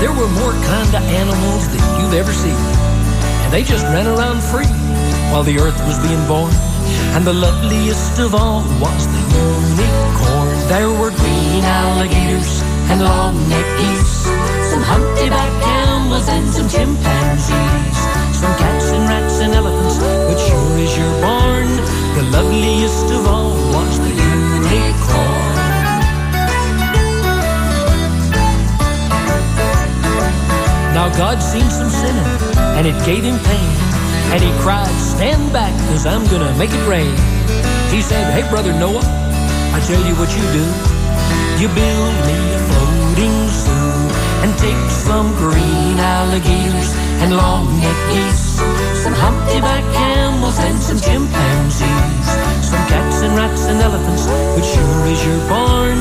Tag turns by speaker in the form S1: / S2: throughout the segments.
S1: there were more kind of animals than you've ever seen. And they just ran around free while the earth was being born. And the loveliest of all was the unicorn. There were green alligators and long-necked geese, some humpty-back camels and some chimpanzees, some cats and rats and elephants, but sure as you're born, the loveliest of all was the unicorn. Now God seen some sinning, and it gave him pain. And he cried, stand back, cause I'm gonna make it rain. He said, hey brother Noah, I tell you what you do. You build me a floating zoo and take some green alligators and long-necked geese, some humpty-back camels and some chimpanzees, some cats and rats and elephants. But sure as you're born,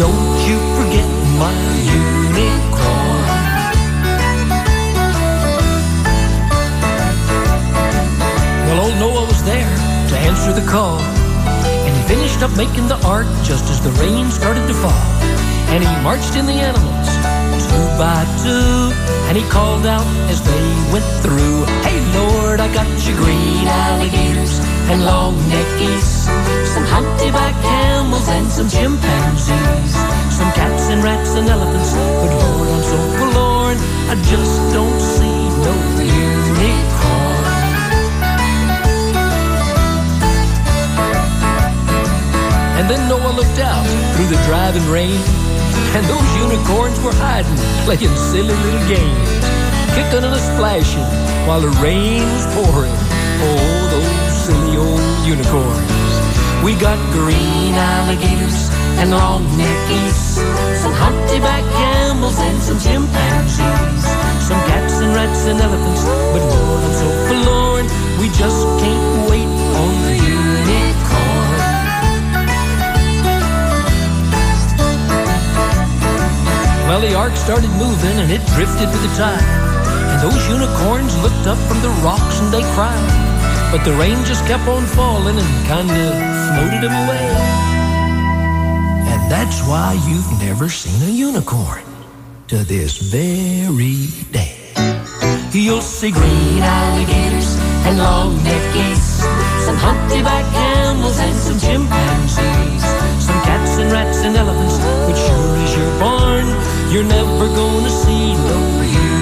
S1: don't you forget my unicorn. Old Noah was there to answer the call. And he finished up making the ark just as the rain started to fall. And he marched in the animals, two by two. And he called out as they went through, Hey Lord, I got you green alligators and long-necked geese. Some humpty-back camels and some chimpanzees. Some cats and rats and elephants. But Lord, I'm so forlorn, I just don't see no unicorn. Driving rain, and those unicorns were hiding, playing silly little games, kicking and splashing while the rain was pouring. Oh, those silly old unicorns. We got green alligators and long-necked geese, some humpty-back camels and some chimpanzees, some cats and rats and elephants. But more I'm so forlorn, we just can't wait on the. Well, the ark started moving and it drifted with the tide. And those unicorns looked up from the rocks and they cried. But the rain just kept on falling and kinda floated them away. And that's why you've never seen a unicorn to this very day. You'll see green alligators and long-necked geese, some humpty-back camels and some chimpanzees, some cats and rats and elephants. But sure as you're born, you're never gonna see no unicorn.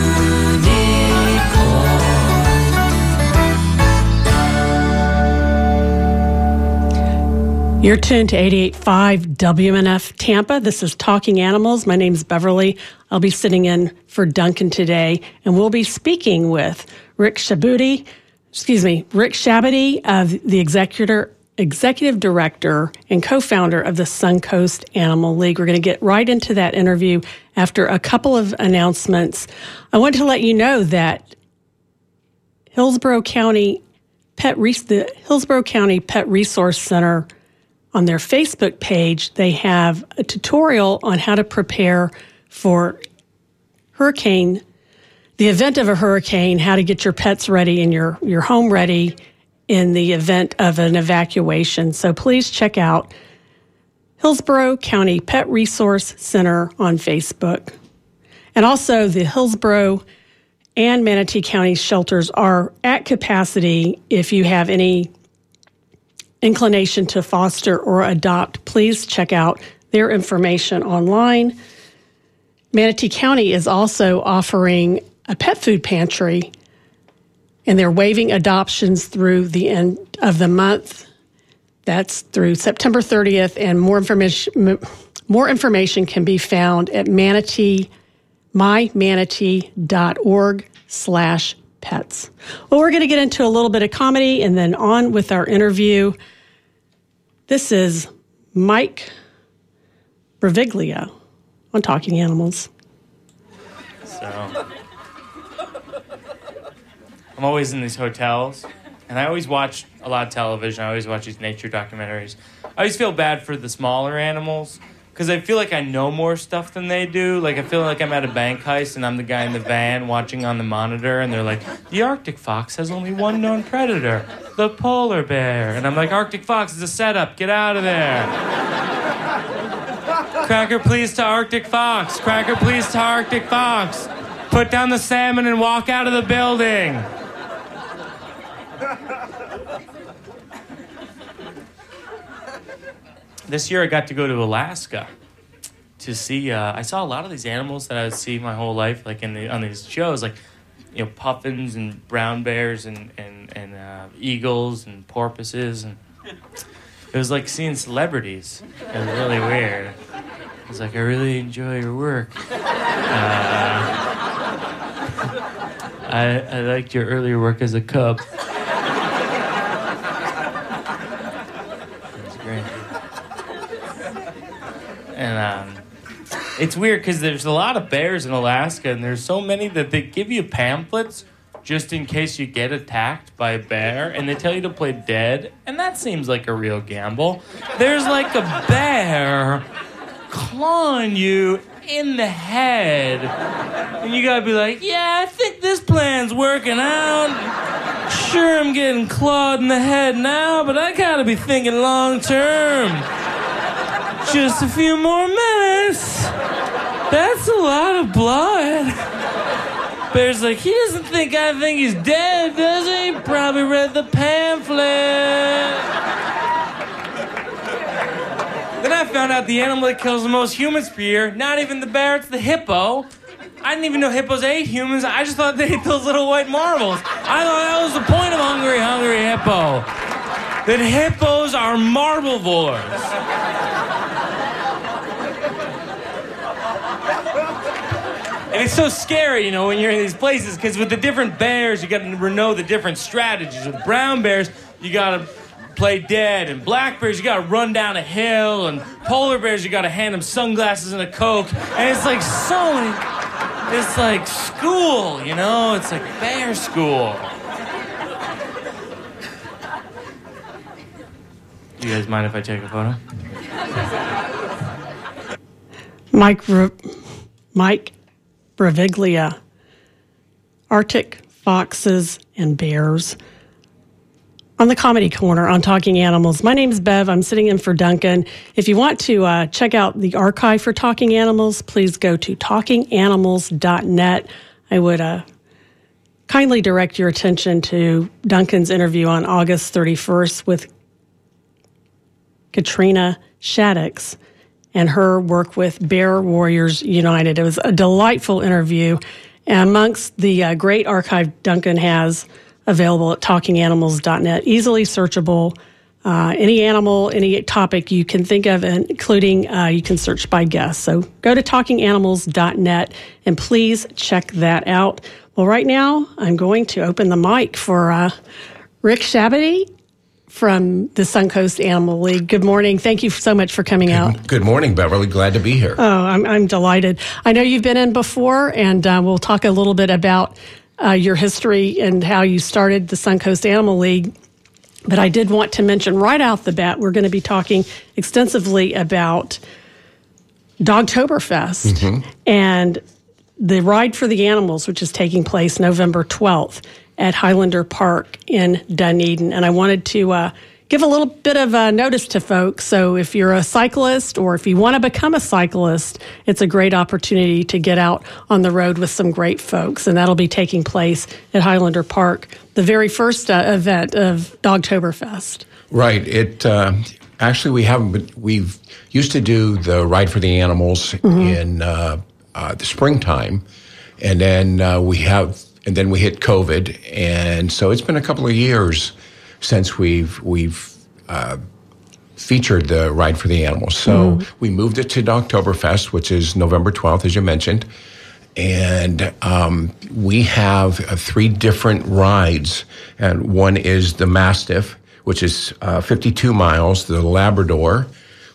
S2: You're tuned to 88.5 WMNF Tampa. This is Talking Animals. My name is Beverly. I'll be sitting in for Duncan today, and we'll be speaking with Rick Shabuti, excuse me, Rick Chaboudy, of the executor, executive director and co-founder of the Suncoast Animal League. We're going to get right into that interview after a couple of announcements. I want to let you know that Hillsborough County Pet Res- the Hillsborough County Pet Resource Center on their Facebook page, they have a tutorial on how to prepare for hurricane, the event of a hurricane, how to get your pets ready and your, your home ready in the event of an evacuation. So please check out Hillsborough County Pet Resource Center on Facebook. And also the Hillsborough and Manatee County shelters are at capacity if you have any inclination to foster or adopt, please check out their information online. Manatee County is also offering a pet food pantry, and they're waiving adoptions through the end of the month. That's through September 30th, and more information more information can be found at manatee mymanatee.org slash pets. Well, we're going to get into a little bit of comedy and then on with our interview. This is Mike Birbiglia on Talking Animals.
S3: So I'm always in these hotels, and I always watch a lot of television. I always watch these nature documentaries. I always feel bad for the smaller animals because I feel like I know more stuff than they do. Like I feel like I'm at a bank heist and I'm the guy in the van watching on the monitor, and they're like, "The Arctic fox has only one known predator, the polar bear," and I'm like, "Arctic fox is a setup. Get out of there." Cracker, please to Arctic Fox. Cracker, please to Arctic Fox. Put down the salmon and walk out of the building. this year I got to go to Alaska to see. Uh, I saw a lot of these animals that I would see my whole life, like in the, on these shows, like you know puffins and brown bears and and and uh, eagles and porpoises, and it was like seeing celebrities. It was really weird. I was like, I really enjoy your work. Uh, I, I liked your earlier work as a cub. It was great. And um, it's weird because there's a lot of bears in Alaska, and there's so many that they give you pamphlets just in case you get attacked by a bear, and they tell you to play dead, and that seems like a real gamble. There's like a bear clawing you in the head, and you gotta be like, yeah, I think this plan's working out. Sure, I'm getting clawed in the head now, but I gotta be thinking long term. Just a few more minutes. That's a lot of blood. Bear's like, he doesn't think I think he's dead, does he? Probably read the pamphlet. Then I found out the animal that kills the most humans per year, not even the bear, it's the hippo. I didn't even know hippos ate humans. I just thought they ate those little white marbles. I thought that was the point of Hungry Hungry Hippo. That hippos are marble marblevores. And it's so scary, you know, when you're in these places, because with the different bears, you got to know the different strategies. With brown bears, you got to play dead, and black bears, you got to run down a hill, and polar bears, you got to hand them sunglasses and a coke. And it's like so. It's like school, you know. It's like bear school. Do You guys mind if I take a photo?
S2: Mike, Mike Birbiglia, Arctic foxes and bears. On the Comedy Corner on Talking Animals. My name's Bev. I'm sitting in for Duncan. If you want to uh, check out the archive for Talking Animals, please go to talkinganimals.net. I would uh, kindly direct your attention to Duncan's interview on August 31st with Katrina Shadix and her work with Bear Warriors United. It was a delightful interview. And amongst the uh, great archive Duncan has available at talkinganimals.net, easily searchable. Uh, any animal, any topic you can think of, including uh, you can search by guest. So go to talkinganimals.net and please check that out. Well, right now I'm going to open the mic for uh, Rick Chaboudy from the Suncoast Animal League. Good morning. Thank you so much for coming out.
S4: Good morning, Beverly. Glad to be here.
S2: Oh, I'm, I'm delighted. I know you've been in before, and uh, we'll talk a little bit about uh, your history and how you started the Suncoast Animal League. But I did want to mention right out the bat, we're going to be talking extensively about Dogtoberfest mm-hmm. and the Ride for the Animals, which is taking place November 12th at Highlander Park in Dunedin. And I wanted to uh, give a little bit of a notice to folks. So if you're a cyclist or if you want to become a cyclist, it's a great opportunity to get out on the road with some great folks. And that'll be taking place at Highlander Park, the very first uh, event of Dogtoberfest.
S4: Right. It uh, actually we haven't. But we've used to do the ride for the animals mm-hmm. in uh, uh the springtime, and then uh, we have, and then we hit COVID, and so it's been a couple of years since we've we've uh, featured the ride for the animals. So mm. we moved it to Dogtoberfest, which is November 12th, as you mentioned. And um, we have uh, three different rides. And one is the Mastiff, which is uh, 52 miles, the Labrador,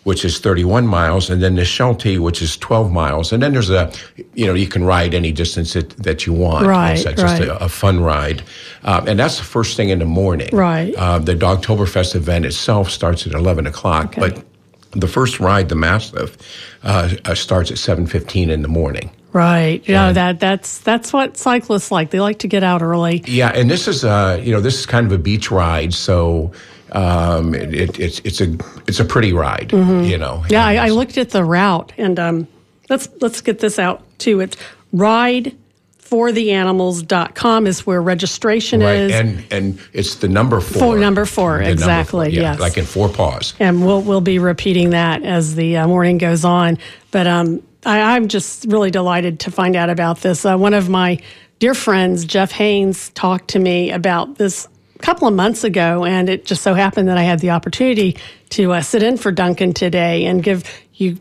S4: which is 31 miles, and then the Sheltie, which is 12 miles. And then there's a, you know, you can ride any distance that, that you want.
S2: Right,
S4: so
S2: right.
S4: just a, a, fun ride. Um, and that's the first thing in the morning.
S2: Right.
S4: Uh, the Dogtoberfest event itself starts at 11 o'clock, okay. but the first ride, the Mastiff, uh, uh, starts at 7.15 in the morning.
S2: Right. Yeah, that that's that's what cyclists like. They like to get out early.
S4: Yeah, and this is uh, you know, this is kind of a beach ride, so Um, it, it, it's it's a it's a pretty ride, you know.
S2: Mm-hmm. Yeah, I, I looked at the route, and um, let's let's get this out too. It's ridefortheanimals.com is where registration
S4: right,
S2: is.
S4: and and it's the number four.
S2: Four, number four,
S4: The number
S2: exactly,
S4: four, yeah,
S2: yes.
S4: like in four paws.
S2: and we'll we'll be repeating that as the uh, morning goes on. But um, I, I'm just really delighted to find out about this. Uh, one of my dear friends, Jeff Haynes, talked to me about this a couple of months ago, and it just so happened that I had the opportunity to uh, sit in for Duncan today and give you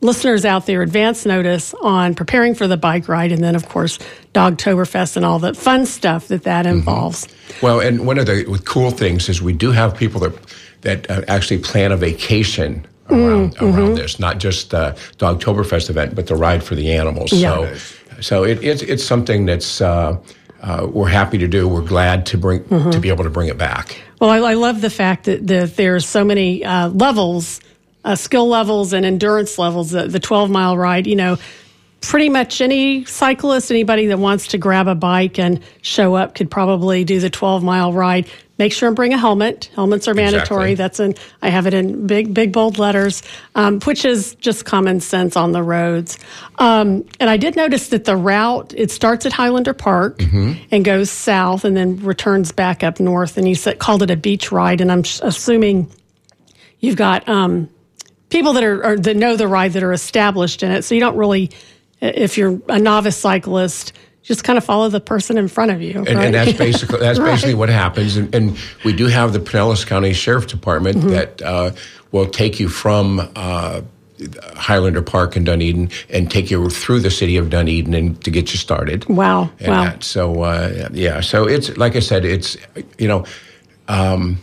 S2: listeners out there advance notice on preparing for the bike ride, and then of course Dogtoberfest and all the fun stuff that that involves.
S4: Well, and one of the cool things is we do have people that that uh, actually plan a vacation around
S2: Mm,
S4: around
S2: mm-hmm.
S4: this, not just the Dogtoberfest event, but the ride for the animals.
S2: Yeah.
S4: So, so it, it's it's something that's uh, uh, we're happy to do. We're glad to bring
S2: Mm-hmm.
S4: to be able to bring it back.
S2: Well, I, I love the fact that, that there's so many uh, levels, uh, skill levels, and endurance levels. The, the 12 mile ride, you know, pretty much any cyclist, anybody that wants to grab a bike and show up could probably do the 12 mile ride. Make sure and bring a helmet. Helmets are mandatory.
S4: Exactly.
S2: That's in, I have it in big, big, bold letters, um, which is just common sense on the roads. Um, and I did notice that the route, it starts at Highlander Park and goes south and then returns back up north. And you said, called it a beach ride. And I'm assuming you've got um, people that are, are that know the ride that are established in it. So you don't really, if you're a novice cyclist, just kind of follow the person in front of you.
S4: And,
S2: right?
S4: and that's basically that's
S2: Right.
S4: basically what happens. And, and we do have the Pinellas County Sheriff Department
S2: Mm-hmm.
S4: that uh, will take you from uh, Highlander Park in Dunedin and take you through the city of Dunedin and to get you started.
S2: wow,
S4: And
S2: wow.
S4: that. So uh, yeah, so it's like I said, it's you know, um,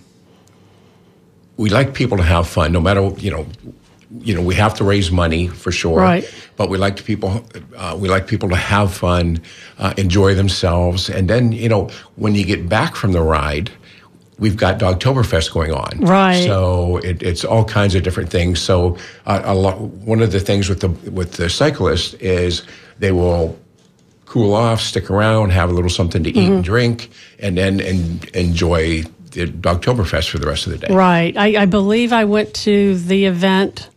S4: we like people to have fun, no matter you know, you know, we have to raise money for sure,
S2: Right.
S4: But we like to people, uh, we like people to have fun, uh, enjoy themselves, and then you know, when you get back from the ride. We've got Dogtoberfest going on,
S2: Right.
S4: So it, it's all kinds of different things. So uh, a lot, one of the things with the with the cyclists is they will cool off, stick around, have a little something to eat
S2: Mm-hmm.
S4: and drink, and then and enjoy the Dogtoberfest for the rest of the day.
S2: Right. I, I believe I went to the event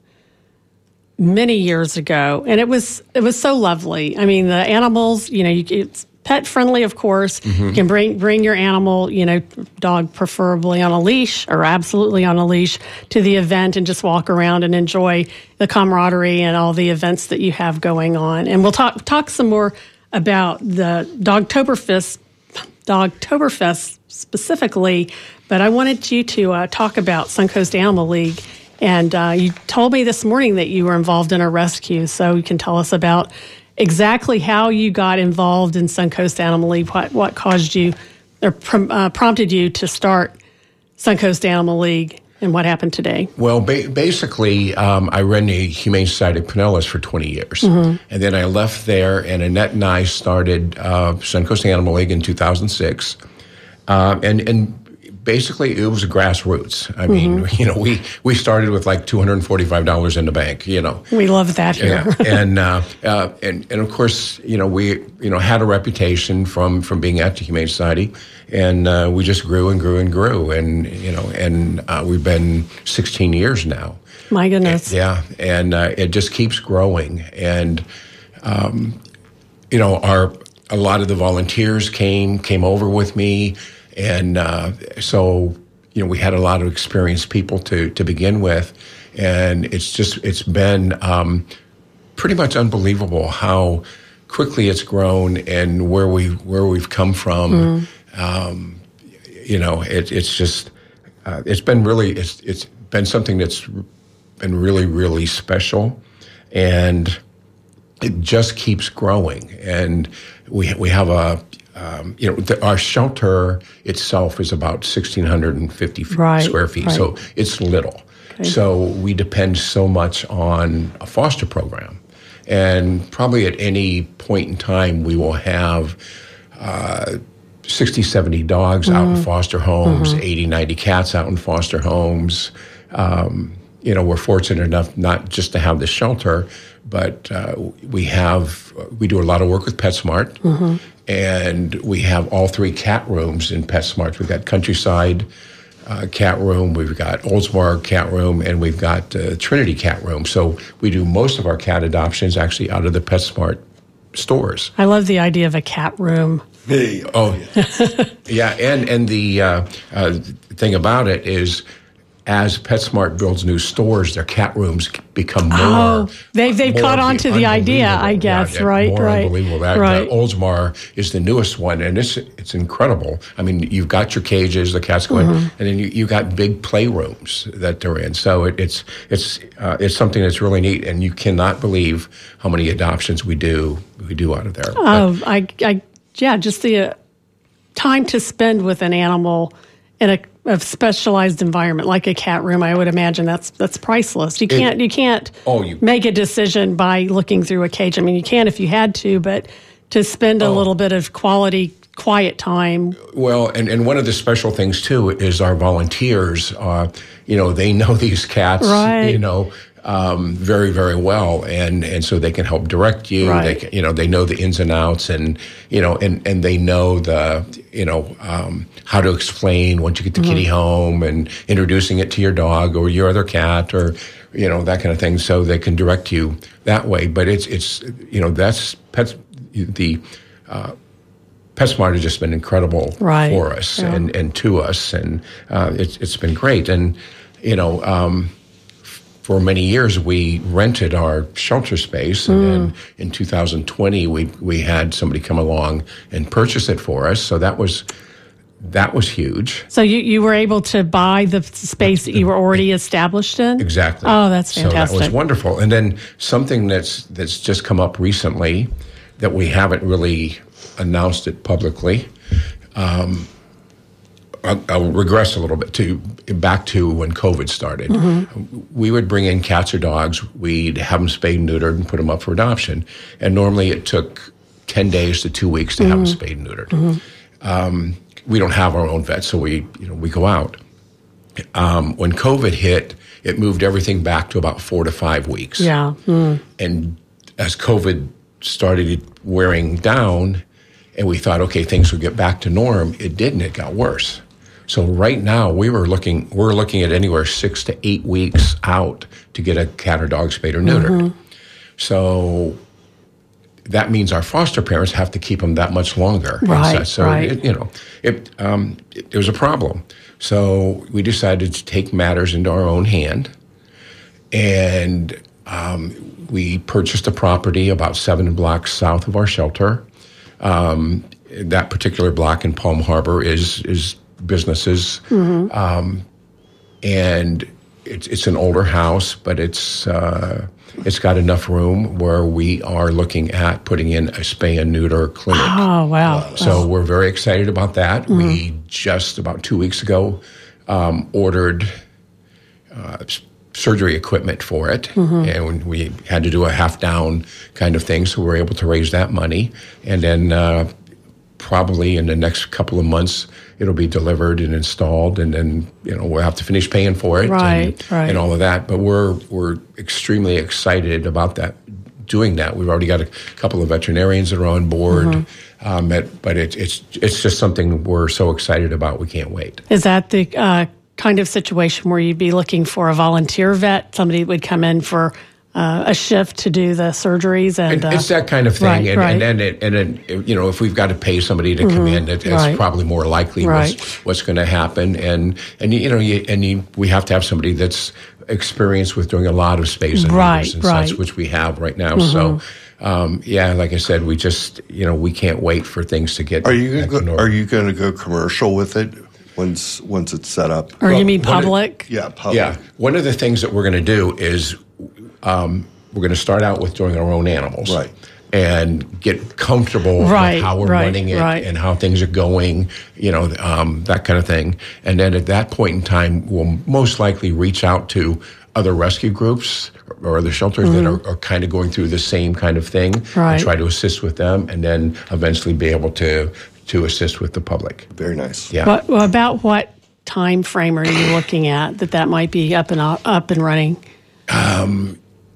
S2: many years ago, and it was it was so lovely. I mean, the animals, you know, you, it's pet friendly, of course. You can bring bring your animal, you know, dog preferably on a leash or absolutely on a leash to the event and just walk around and enjoy the camaraderie and all the events that you have going on. And we'll talk talk some more about the Dogtoberfest Dogtoberfest specifically, but I wanted you to uh, talk about Suncoast Animal League. And uh, you told me this morning that you were involved in a rescue, so you can tell us about exactly how you got involved in Suncoast Animal League, what, what caused you or prom- uh, prompted you to start Suncoast Animal League, and what happened today.
S4: Well, ba- basically, um, I ran the Humane Society of Pinellas for 20 years. And then I left there, and Annette and I started uh, Suncoast Animal League in 2006. Um, and, and basically, it was grassroots. I mean, you know, we, we started with like $245 in the bank, you know.
S2: We love that here.
S4: Yeah, and uh, uh, and and of course, you know, we you know had a reputation from from being at the Humane Society, and uh, we just grew and grew and grew, and you know, and uh, we've been 16 years now.
S2: My goodness.
S4: Yeah, and uh, it just keeps growing, and um, you know, our a lot of the volunteers came came over with me, and uh, so you know, we had a lot of experienced people to to begin with, and it's just it's been um, pretty much unbelievable how quickly it's grown and where we where we've come from. Um, you know, it, it's just uh, it's been really it's it's been something that's been really really special, and it just keeps growing. And we we have a um, you know the, our shelter itself is about sixteen hundred and fifty
S2: Right,
S4: square feet,
S2: right.
S4: so it's little. So we depend so much on a foster program, and probably at any point in time we will have. Uh, 60, 70 dogs out in foster homes, 80, 90 cats out in foster homes. Um, you know, we're fortunate enough not just to have the shelter, but uh, we have, we do a lot of work with PetSmart. And we have all three cat rooms in PetSmart. We've got Countryside, uh, cat room, we've got Oldsmar cat room, and we've got uh, Trinity cat room. So we do most of our cat adoptions actually out of the PetSmart stores.
S2: I love the idea of a cat room.
S5: Hey,
S4: Oh, yeah yeah, and and the uh, uh, thing about it is, as PetSmart builds new stores, their cat rooms become more.
S2: Oh, they- they've
S4: more
S2: caught on to the idea. I guess,
S4: Yeah,
S2: right,
S4: More
S2: right,
S4: unbelievable. That,
S2: right.
S4: that Oldsmar is the newest one, and it's it's incredible. I mean, you've got your cages, the cats go in,
S2: Mm-hmm.
S4: and then you you got big playrooms that they're in. So it, it's it's uh, it's something that's really neat, and you cannot believe how many adoptions we do we do out of there. But-
S2: Oh, I, I, yeah, just the uh, time to spend with an animal in a, a specialized environment like a cat room. I would imagine that's that's priceless. You can't you can't
S4: Oh, you-
S2: make a decision by looking through a cage. I mean, you can if you had to, but to spend
S4: Oh.
S2: a little bit of quality quiet time.
S4: Well, and, and one of the special things too is our volunteers. Uh, you know, they know these cats.
S2: Right.
S4: You know. Um, very, very well, and and so they can help direct you. They
S2: Right.
S4: can, you know, they know the ins and outs, and you know, and and they know the, you know, um, how to explain once you get the kitty home, and introducing it to your dog or your other cat, or you know that kind of thing. So they can direct you that way. But it's it's you know that's pets the PetSmart has just been incredible
S2: Right.
S4: for us
S2: Yeah.
S4: and, and to us, and uh, it's it's been great. And you know, um, for many years we rented our shelter space, and then in 2020 we we had somebody come along and purchase it for us. So that was that was huge.
S2: So you, you were able to buy the space that you were already established in.
S4: Exactly.
S2: Oh, that's
S4: So that was wonderful. And then something that's that's just come up recently that we haven't really announced it publicly. Um, I'll, I'll regress a little bit to back to when COVID started.
S2: Mm-hmm.
S4: We would bring in cats or dogs. We'd have them spayed and neutered and put them up for adoption. And normally it took ten days to two weeks to have them
S2: Mm-hmm.
S4: spayed and neutered. Um, we don't have our own vet, so we you know we go out um, when COVID hit, it moved everything back to about four to five weeks.
S2: Yeah. Mm.
S4: And as COVID started wearing down, and we thought, okay, things would get back to norm, it didn't. It got worse. So right now, we were looking. We're looking at anywhere six to eight weeks out to get a cat or dog spayed or neutered. So that means our foster parents have to keep them that much longer.
S2: Right.
S4: So
S2: right.
S4: it, you know, it, um, it, it was a problem. So we decided to take matters into our own hand, and um, we purchased a property about seven blocks south of our shelter. Um, that particular block in Palm Harbor is is businesses, um, and it's it's an older house, but it's uh, it's got enough room where we are looking at putting in a spay and neuter clinic.
S2: Oh, wow.
S4: So we're very excited about that. We just about two weeks ago um, ordered uh, surgery equipment for it, and we had to do a half down kind of thing. So we were able to raise that money, and then uh, probably in the next couple of months it'll be delivered and installed, and then you know we'll have to finish paying for it,
S2: Right,
S4: and,
S2: right.
S4: and all of that. But we're we're extremely excited about that. Doing that, we've already got a couple of veterinarians that are on board.
S2: Mm-hmm.
S4: Um, but it, it's it's just something we're so excited about. We can't wait.
S2: Is that the uh, kind of situation where you'd be looking for a volunteer vet? Somebody would come in for uh, a shift to do the surgeries, and uh,
S4: it's that kind of thing,
S2: right,
S4: and,
S2: right.
S4: and then it, and then you know if we've got to pay somebody to come in, it, it's
S2: right.
S4: probably more likely
S2: Right.
S4: what's, what's going to happen, and and you know you, and you, we have to have somebody that's experienced with doing a lot of space and
S2: Right,
S4: and
S2: right. Mm-hmm.
S4: such, which we have right now. So. Um, yeah, like I said, we just you know we can't wait for things to get.
S5: Are you gonna go, are you going to go commercial with it once once it's set up?
S2: or you mean
S4: what it-
S2: public?
S5: Yeah, public.
S4: Yeah, one of the things that we're going to do is um, we're going to start out with doing our own animals,
S5: Right.
S4: And get comfortable
S2: Right,
S4: with how we're
S2: right,
S4: running it
S2: right.
S4: and how things are going, you know, um, that kind of thing. And then at that point in time, we'll most likely reach out to other rescue groups or other shelters that are, are kind of going through the same kind of thing
S2: Mm-hmm. Right.
S4: and try to assist with them, and then eventually be able to to assist with the public.
S5: Very nice.
S4: Yeah.
S2: What about what time frame are you looking at that that might be up and up, up and running?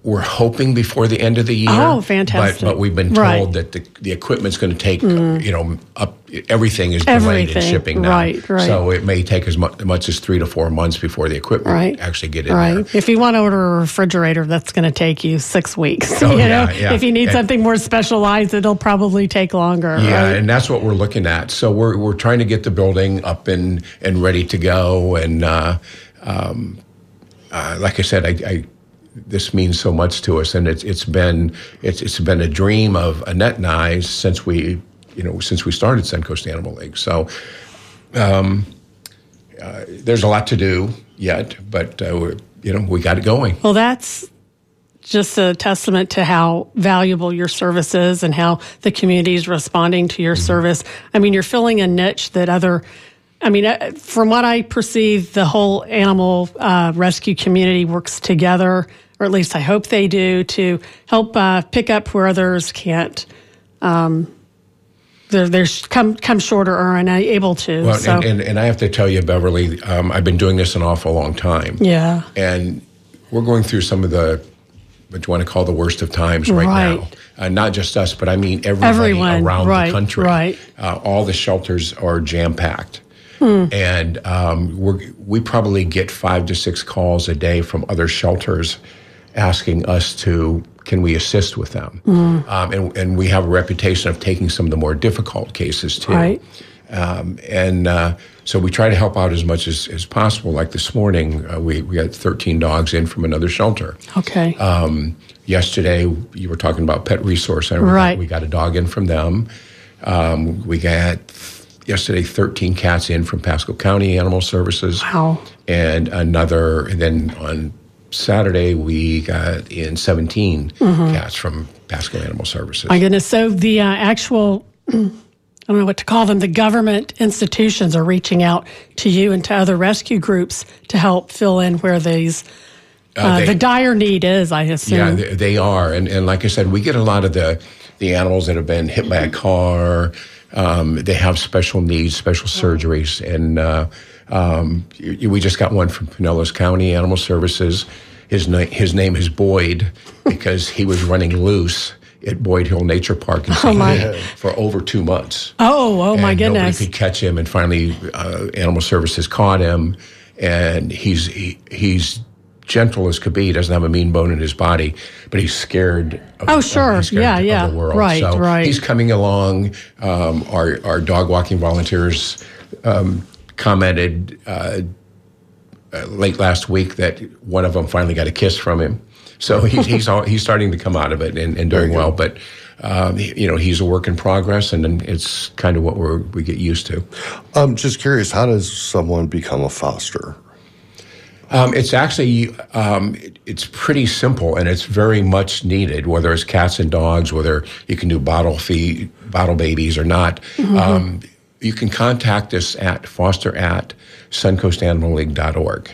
S4: We're hoping before the end of the year.
S2: Oh, fantastic.
S4: But, but we've been told
S2: Right. Mm.
S4: that the, the equipment's going to take, you know, up everything is delayed in shipping now.
S2: Right, right.
S4: So it may take as mu- much as three to four months before the equipment
S2: Right.
S4: actually get in
S2: Right.
S4: there.
S2: If you want to order a refrigerator, that's going to take you six weeks.
S4: Oh,
S2: you
S4: yeah,
S2: know,
S4: yeah.
S2: if you need
S4: And-
S2: something more specialized, it'll probably take longer.
S4: Yeah,
S2: right?
S4: and that's what we're looking at. So we're we're trying to get the building up and and ready to go. And uh, um, uh, like I said, I, I this means so much to us, and it's it's been it's it's been a dream of Annette and I since we you know since we started Suncoast Animal League. So. Um, uh, there's a lot to do yet, but uh, we're, you know we got it going.
S2: Well, that's just a testament to how valuable your service is and how the community is responding to your service. I mean, you're filling a niche that other, I mean, uh, from what I perceive, the whole animal uh, rescue community works together, or at least I hope they do, to help uh, pick up where others can't. Um, they're, they're come come short or are unable to.
S4: Well,
S2: so,
S4: and, and, and I have to tell you, Beverly, um, I've been doing this an awful long time.
S2: yeah.
S4: and we're going through some of the what you want to call the worst of times right, now. Uh, not just us, but I mean everybody
S2: Everyone,
S4: around
S2: right,
S4: the country.
S2: right.
S4: Uh, all the shelters are jam packed,
S2: Hmm.
S4: and um, we're, we probably get five to six calls a day from other shelters asking us to can we assist with them,
S2: Hmm.
S4: um, and, and we have a reputation of taking some of the more difficult cases too.
S2: Right.
S4: Um, and uh, so we try to help out as much as, as possible. Like this morning, uh, we, we got 13 dogs in from another shelter.
S2: Okay.
S4: Um, yesterday, you were talking about Pet Resource Center. We got- We got a dog in from them. Um, we got yesterday 13 cats in from Pasco County Animal Services.
S2: Wow.
S4: And another, and then on Saturday, we got in 17
S2: Mm-hmm.
S4: cats from Pasco Animal Services.
S2: My goodness. So the uh, actual, I don't know what to call them, the government institutions are reaching out to you and to other rescue groups to help fill in where these, uh,
S4: they-
S2: the dire need is, I assume.
S4: Yeah, they, they are, and and like I said, we get a lot of the the animals that have been hit by a car. Um, they have special needs, special surgeries, and uh, um, we just got one from Pinellas County Animal Services. His na- his name is Boyd because he was running loose at Boyd Hill Nature Park in St.
S2: my.
S4: For over two months.
S2: oh, oh my
S4: And
S2: goodness.
S4: Nobody could catch him, and finally, uh, Animal Services caught him, and he's he, he's gentle as could be. He doesn't have a mean bone in his body, but he's scared. Of,
S2: Oh, sure.
S4: he's scared
S2: Yeah,
S4: of
S2: yeah.
S4: The world.
S2: Right,
S4: so
S2: right.
S4: He's coming along. Um, our our dog walking volunteers um, commented. Uh, uh, late last week, that one of them finally got a kiss from him, so he's he's, all, he's starting to come out of it and, and doing well. But um, you know, he's a work in progress, and then it's kind of what we're we get used to.
S5: I'm just curious, how does someone become a foster?
S4: Um, it's actually um, it- it's pretty simple, and it's very much needed. Whether it's cats and dogs, whether you can do bottle feed, bottle babies or not, um, you can contact us at foster at suncoastanimalleague.org.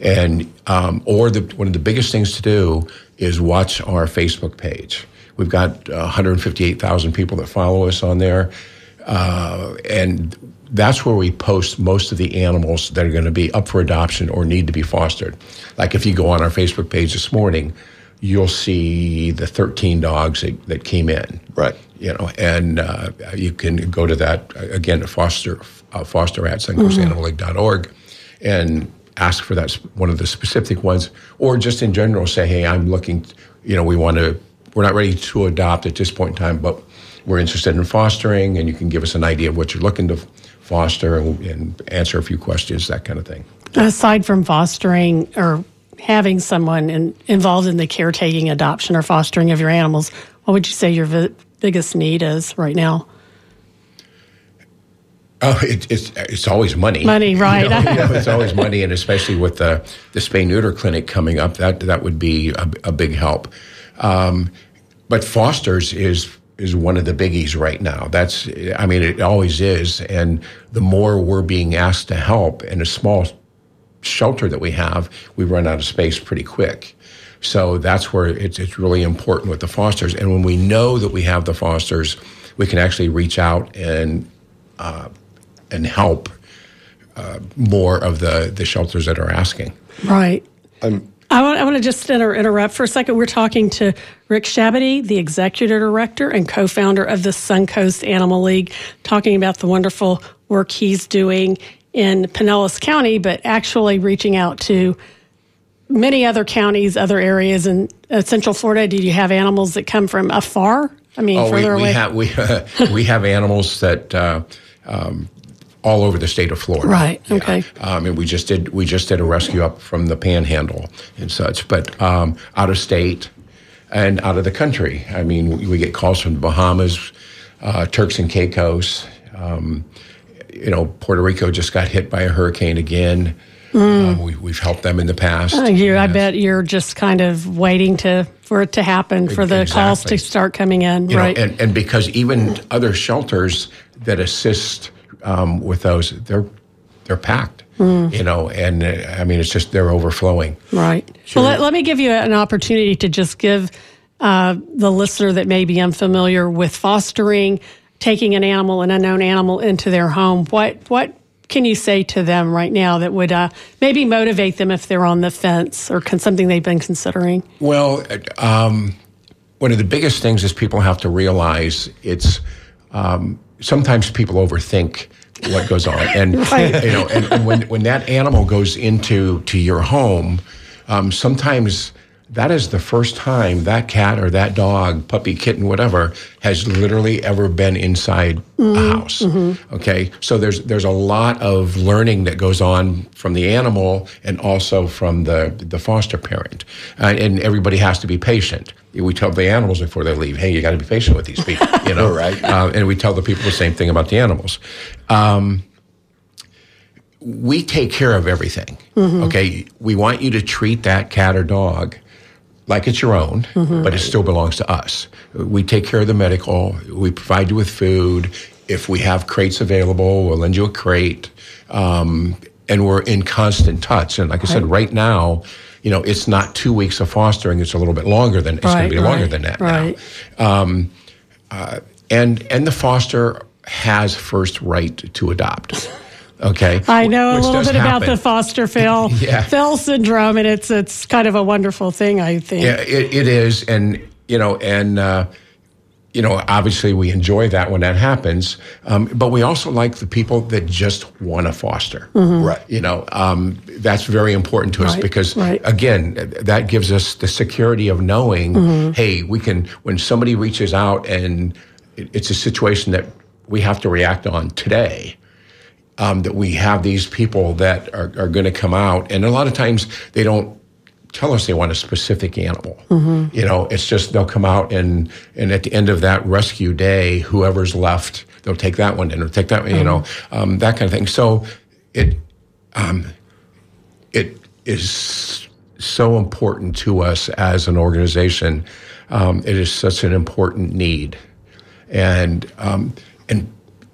S4: And um, or the, one of the biggest things to do is watch our Facebook page. We've got uh, 158,000 people that follow us on there, uh, and that's where we post most of the animals that are going to be up for adoption or need to be fostered. Like if you go on our Facebook page this morning, you'll see the 13 dogs that, that came in.
S5: Right.
S4: You know, and uh, you can go to that uh, again at foster uh, foster at suncoastanimalleague.org and ask for that one of the specific ones, or just in general say, hey, I'm looking. You know, we want to. We're not ready to adopt at this point in time, but we're interested in fostering, and you can give us an idea of what you're looking to foster and, and answer a few questions, that kind of thing.
S2: Aside from fostering or having someone in, involved in the caretaking, adoption, or fostering of your animals, what would you say your vi- biggest need is right now?
S4: Oh, it, it's it's always money.
S2: Money, right.
S4: You know, you know, it's always money, and especially with the the spay neuter clinic coming up, that that would be a, a big help. Um, but fosters is is one of the biggies right now. That's I mean, it always is, and the more we're being asked to help in a small shelter that we have, we run out of space pretty quick. So that's where it's, it's really important with the fosters. And when we know that we have the fosters, we can actually reach out and uh, and help uh, more of the, the shelters that are asking.
S2: Right.
S5: I'm
S2: I want, I want to just inter- interrupt for a second. We're talking to Rick Chaboudy, the executive director and co founder of the Suncoast Animal League, talking about the wonderful work he's doing in Pinellas County, but actually reaching out to many other counties, other areas in uh, Central Florida. Do you have animals that come from afar? I mean,
S4: Oh, we,
S2: further
S4: we
S2: away?
S4: have we uh, we have animals that uh, um, all over the state of Florida.
S2: Right, okay.
S4: Um, and we just did we just did a rescue up from the Panhandle and such, but um, out of state and out of the country. I mean, we, we get calls from the Bahamas, uh, Turks and Caicos. Um, you know, Puerto Rico just got hit by a hurricane again. Um, we, we've helped them in the past.
S2: Uh, you, I bet you're just kind of waiting to for it to happen for the calls to start coming in,
S4: you know,
S2: right?
S4: and, and because even other shelters that assist um, with those, they're they're packed.
S2: Hmm.
S4: You know, and uh, I mean, it's just they're overflowing.
S2: Right. Well, let, let me give you an opportunity to just give uh, the listener that may be unfamiliar with fostering, taking an animal, an unknown animal, into their home. What what can you say to them right now that would uh, maybe motivate them if they're on the fence or con- something they've been considering?
S4: Well, um, one of the biggest things is people have to realize it's um, sometimes people overthink what goes on, and you know, and, and when when that animal goes into to your home, um, sometimes. That is the first time that cat or that dog, puppy, kitten, whatever, has literally ever been inside a house. Okay, so there's there's a lot of learning that goes on from the animal and also from the the foster parent, uh, and everybody has to be patient. We tell the animals before they leave, "Hey, you got to be patient with these people," you know.
S5: Right.
S4: Uh, and we tell the people the same thing about the animals. Um, we take care of everything. Okay, we want you to treat that cat or dog like it's your own, but it still belongs to us. We take care of the medical. We provide you with food. If we have crates available, we'll lend you a crate. Um, and we're in constant touch. And like I said, right now, you know, it's not two weeks of fostering. It's a little bit longer than it's going to be longer than that
S2: right.
S4: now. And and the foster has first right to adopt. Okay,
S2: I know a little bit about the foster fail
S4: Yeah.
S2: fail syndrome, and it's it's kind of a wonderful thing. I think.
S4: Yeah, it, it is, and you know, and uh, you know, obviously we enjoy that when that happens, um, but we also like the people that just want to foster.
S5: Right.
S4: You know, um, that's very important to us
S2: Right,
S4: because,
S2: right.
S4: again, that gives us the security of knowing,
S2: Mm-hmm.
S4: hey, we can when somebody reaches out and it's a situation that we have to react on today. Um, that we have these people that are, are going to come out, and a lot of times they don't tell us they want a specific animal. You know, it's just they'll come out and and at the end of that rescue day, whoever's left, they'll take that one and they'll take that one. You know, um, that kind of thing. So it um, it is so important to us as an organization. Um, it is such an important need, and um, and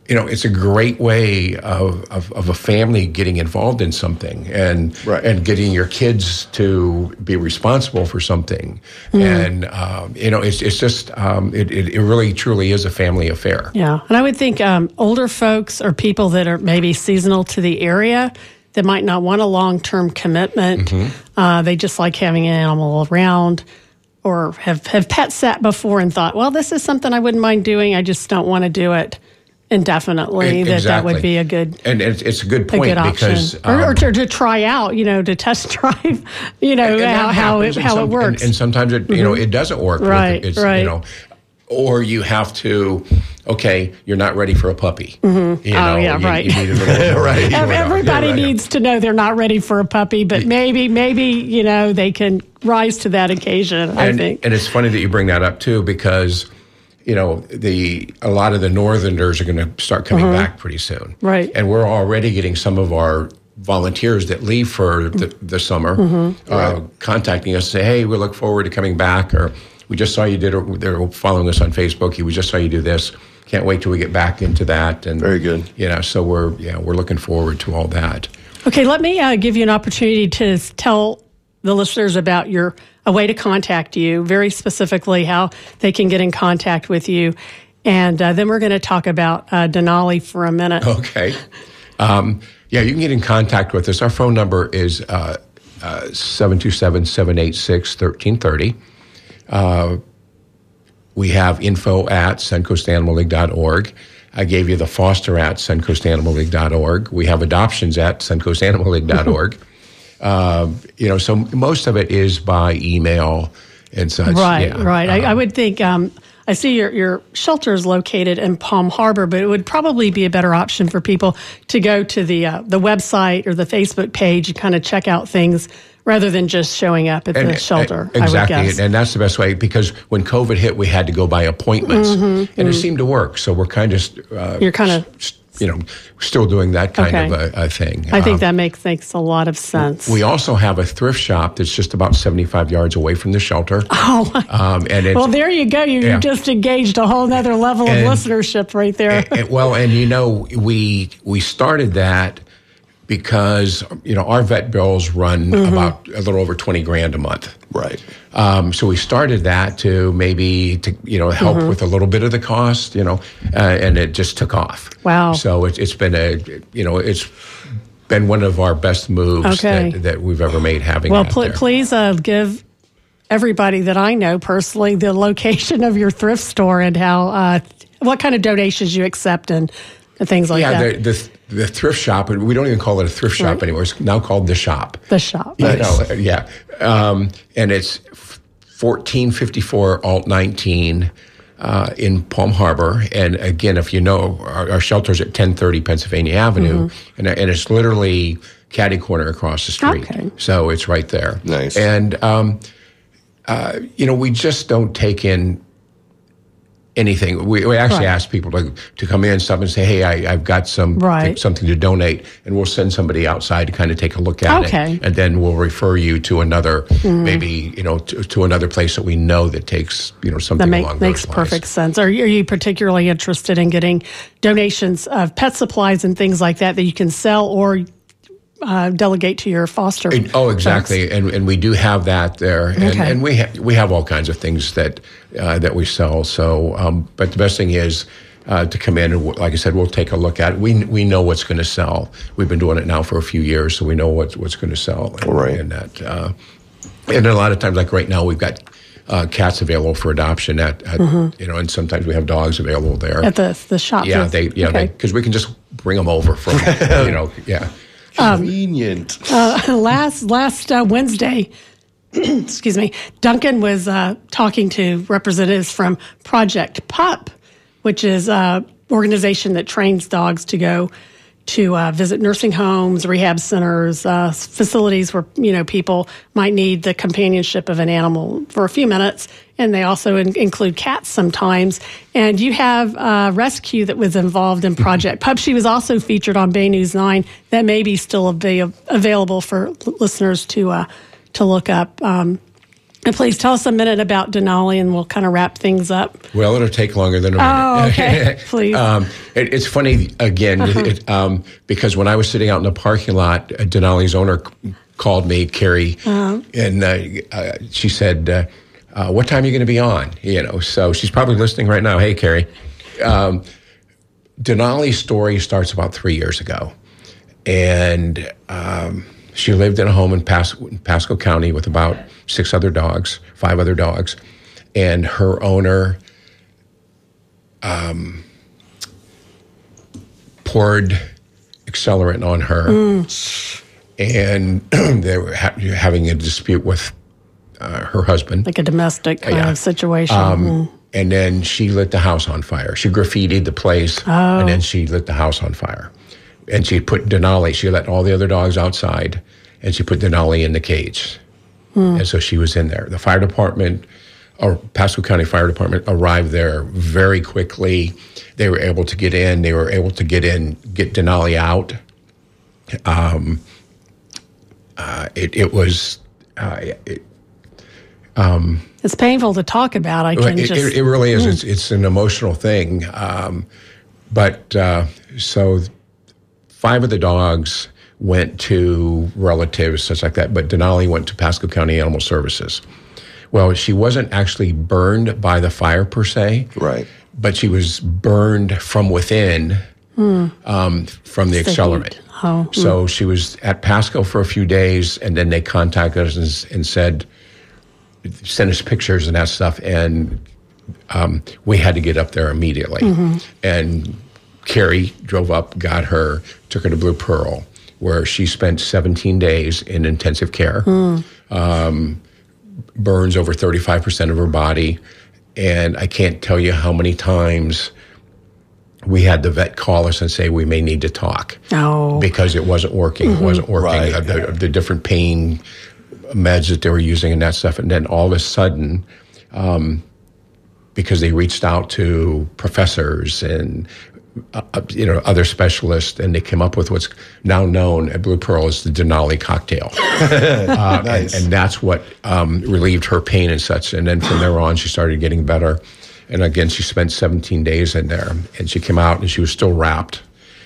S4: you know it's a great way of, of, of a family getting involved in something and
S5: Right.
S4: and getting your kids to be responsible for something, and um, you know it's it's just um, it, it it really truly is a family affair.
S2: Yeah, and I would think um, older folks or people that are maybe seasonal to the area that might not want a long term commitment.
S4: Mm-hmm.
S2: Uh, they just like having an animal around, or have have pet sat before and thought, well, this is something I wouldn't mind doing. I just don't want to do it indefinitely.
S4: E-
S2: That that would be a good.
S4: And it's, it's a good
S2: A
S4: point
S2: good option,
S4: because
S2: or, or
S4: um,
S2: to, to try out, you know, to test drive, you know,
S4: And that
S2: how how it how
S4: some-
S2: it works. Mm-hmm.
S4: And, sometimes it, you know, it doesn't work.
S2: Right,
S4: It's,
S2: right.
S4: You know, or you have to, okay, you're not ready for a puppy. You know,
S2: Oh, yeah,
S4: you,
S2: right.
S4: You need a little,
S5: Right.
S4: you
S2: Everybody
S4: yeah, right.
S2: needs to know they're not ready for a puppy, but maybe, maybe you know they can rise to that occasion. I think.
S4: and it's funny that you bring that up too, because you know the a lot of the Northerners are going to start coming back pretty soon.
S2: Right.
S4: And we're already getting some of our volunteers that leave for the, the summer
S2: Mm-hmm.
S4: uh, contacting us, say, "Hey, we look forward to coming back," or "We just saw you did. A, they're following us on Facebook. We just saw you do this. Can't wait till we get back into that." And
S5: Very good.
S4: You know, so we're yeah we're looking forward to all that.
S2: Okay, let me uh, give you an opportunity to tell the listeners about your a way to contact you, very specifically how they can get in contact with you, and uh, then we're going to talk about uh, Denali for a minute.
S4: Okay. Um, yeah, you can get in contact with us. Our phone number is uh, 727 786 1330. We have info at suncoastanimalleague.org. I gave you the foster at suncoastanimalleague.org. We have adoptions at suncoastanimalleague.org. um, you know, so most of it is by email and such.
S2: Right,
S4: yeah.
S2: right. I, I would think. Um, I see your your shelter is located in Palm Harbor, but it would probably be a better option for people to go to the uh, the website or the Facebook page and kind of check out things rather than just showing up at the shelter. I would
S4: Exactly, and that's the best way because when COVID hit, we had to go by appointments, and it seemed to work. So we're kind of, uh,
S2: Mm-hmm, You're kind of.
S4: You know, still doing that kind
S2: Okay.
S4: of a, a thing.
S2: I think
S4: Um,
S2: that makes makes a lot of sense.
S4: we also have a thrift shop that's just about seventy-five yards away from the shelter.
S2: oh,
S4: Um, and it's,
S2: well, there you go. You,
S4: Yeah.
S2: you just engaged a whole other level
S4: And-
S2: of listenership right there.
S4: and- well, and you know, we we started that because you know our vet bills run
S2: Mm-hmm.
S4: about a little over twenty grand a month.
S5: Right.
S4: Um, so we started that to maybe to you know help
S2: Mm-hmm.
S4: with a little bit of the cost, you know, uh, and it just took off.
S2: Wow.
S4: So it, it's been a you know it's been one of our best moves
S2: Okay.
S4: that, that we've ever made. Having
S2: Well,
S4: that
S2: pl- please uh, give everybody that I know personally the location of your thrift store and how uh, what kind of donations you accept and, and things like
S4: yeah,
S2: that.
S4: the, the the thrift shop. and We don't even call it a thrift shop
S2: Right.
S4: anymore. It's now called the shop.
S2: The shop.
S4: You know, yeah, um, and it's fourteen fifty four Alt nineteen. Uh, in Palm Harbor, and again, if you know, our, our shelter's at ten thirty Pennsylvania Avenue, and, and it's literally catty corner across the street.
S2: Okay.
S4: So it's right there.
S5: Nice.
S4: And um, uh, you know, we just don't take in anything. We, we actually
S2: Right.
S4: ask people to, to come in, stop and say, "Hey, I, I've got some
S2: Right.
S4: something to donate," and we'll send somebody outside to kind of take a look at
S2: Okay.
S4: It, and then we'll refer you to another, mm. maybe you know, to, to another place that we know that takes you know something
S2: That make,
S4: along
S2: makes
S4: those lines.
S2: perfect sense. Are you, are you particularly interested in getting donations of pet supplies and things like that that you can sell or uh, delegate to your foster?
S4: Oh, exactly, and and we do have that there, and,
S2: Okay.
S4: and we ha- we have all kinds of things that uh, that we sell. So, um, but the best thing is uh, to come in and, like I said, we'll take a look at it. We we know what's going to sell. We've been doing it now for a few years, so we know what's what's going to sell. And,
S5: Right.
S4: and that, uh, and a lot of times, like right now, we've got. Uh, cats available for adoption at, at you know, and sometimes we have dogs available there.
S2: Mm-hmm. At the, the shop?
S4: yeah, they yeah
S2: Okay.
S4: because we can just bring them over from you know yeah.
S5: Convenient.
S2: last last uh, Wednesday, excuse me, Duncan was uh, talking to representatives from Project Pup, which is an organization that trains dogs to go to uh, visit nursing homes, rehab centers, uh, facilities where you know people might need the companionship of an animal for a few minutes, and they also in- include cats sometimes. And you have uh, Rescue that was involved in Project Pup. She was also featured on Bay News Nine. That may be still avail- available for listeners to uh, to look up. Um, and please tell us a minute about Denali, and we'll kind of wrap things up.
S4: Well, it'll take longer than a minute.
S2: Oh, okay. Please.
S4: um, it, it's funny again it, um, because when I was sitting out in the parking lot, uh, Denali's owner c- called me, Carrie, and uh, uh, she said, uh, uh, "What time are you going to be on?" You know, so she's probably listening right now. Hey, Carrie. Um, Denali's story starts about three years ago, and um, she lived in a home in, Pas- in Pasco County with about six other dogs, five other dogs, and her owner poured accelerant on her, and they were ha- having a dispute with uh, her husband.
S2: like a domestic kind
S4: Yeah.
S2: of situation.
S4: Um,
S2: Mm.
S4: And then she lit the house on fire. She graffitied the place, and then she lit the house on fire. And she put Denali. She let all the other dogs outside, and she put Denali in the cage. And so she was in there. The fire department, or Pasco County Fire Department, arrived there very quickly. They were able to get in. They were able to get in, get Denali out. Um, uh, it, it was. Uh, it,
S2: it's painful to talk about. I can
S4: it,
S2: just.
S4: it, it really is. It's, it's an emotional thing. Um, but uh, so five of the dogs went to relatives, such like that. But Denali went to Pasco County Animal Services. Well, she wasn't actually burned by the fire per se,
S5: Right.
S4: but she was burned from within um, from the
S2: the
S4: accelerant.
S2: heat. Wow.
S4: So she was at Pasco for a few days, and then they contacted us and, and said, sent us pictures and that stuff, and um, we had to get up there immediately. And Carrie drove up, got her, took her to Blue Pearl, where she spent 17 days in intensive care. Um, burns over 35% of her body. And I can't tell you how many times we had the vet call us and say we may need to talk
S2: Oh.
S4: because it wasn't working. It wasn't working.
S5: Right.
S4: Uh, The, the different pain meds that they were using and that stuff. And then all of a sudden, um, because they reached out to professors and uh, uh, you know other specialists, and they came up with what's now known at Blue Pearl as the Denali cocktail, uh,
S5: Nice.
S4: and, and that's what um, relieved her pain and such. And then from there on, she started getting better. And again, she spent 17 days in there, and she came out and she was still wrapped,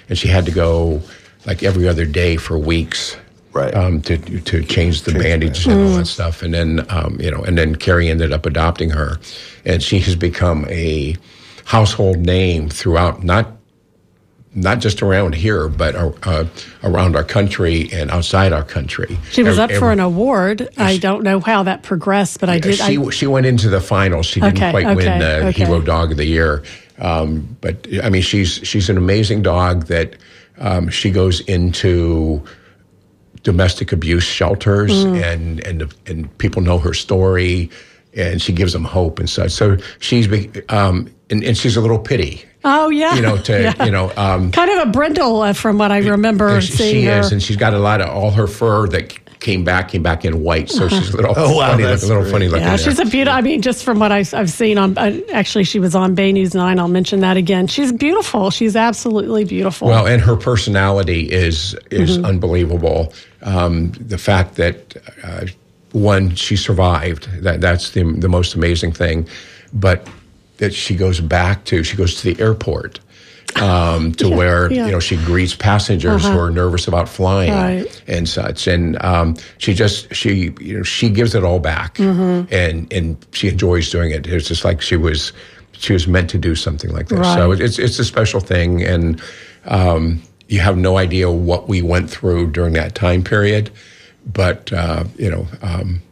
S4: and she had to go like every other day for weeks
S5: Right.
S4: um, to to change the
S5: Change the
S4: bandage and all that stuff. And then um, you know, and then Carrie ended up adopting her, and she has become a household name throughout not not just around here, but uh, uh, around our country and outside our country.
S2: She was up
S4: Every-
S2: for an award. I don't know how that progressed, but I did.
S4: she
S2: I,
S4: she went into the finals. She didn't
S2: Okay,
S4: quite win
S2: okay,
S4: uh,
S2: okay.
S4: Hero Dog of the Year, um, but I mean she's she's an amazing dog that um, she goes into domestic abuse shelters
S2: Mm.
S4: and and and people know her story and she gives them hope and such. So she's be- um, and, and she's a little pity,
S2: oh yeah,
S4: you know, to
S2: Yeah.
S4: you know. Um,
S2: kind of a brindle uh, from what I remember
S4: she,
S2: seeing
S4: she
S2: her.
S4: is, and she's got a lot of all her fur that came back came back in white, so she's a little
S5: Oh, wow,
S4: funny,
S5: that's
S4: looking, little
S5: great.
S4: funny looking.
S2: yeah,
S4: there.
S2: she's a beautiful. I mean, just from what I've, I've seen on, uh, actually, she was on Bay News Nine. I'll mention that again. She's beautiful. She's absolutely beautiful.
S4: Well, and her personality is is
S2: Mm-hmm.
S4: unbelievable. Um, the fact that uh, one she survived that that's the the most amazing thing, but that she goes back to she goes to the airport. Um, to where
S2: yeah. Uh-huh.
S4: you know she greets passengers who are nervous about flying
S2: Right.
S4: and such, and um, she just she you know she gives it all back,
S2: Mm-hmm.
S4: and and she enjoys doing it. It's just like she was she was meant to do something like this. So it's it's a special thing, and um, you have no idea what we went through during that time period. But uh, you know, um,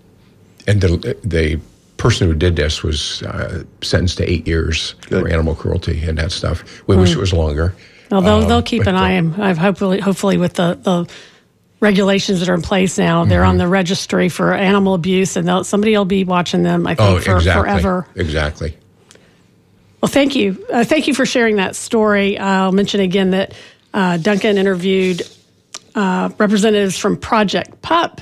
S4: and the the person who did this was uh, sentenced to eight years for animal cruelty and that stuff. We wish it was longer.
S2: Well, they'll,
S4: Um,
S2: they'll keep an
S4: uh,
S2: eye on. I've hopefully, hopefully, with the, the regulations that are in place now, they're
S4: Mm-hmm.
S2: on the registry for animal abuse, and they'll, somebody will be watching them. I think
S4: Oh,
S2: for
S4: exactly.
S2: forever.
S4: Exactly.
S2: Well, thank you. Uh, thank you for sharing that story. I'll mention again that uh, Duncan interviewed uh, representatives from Project PUP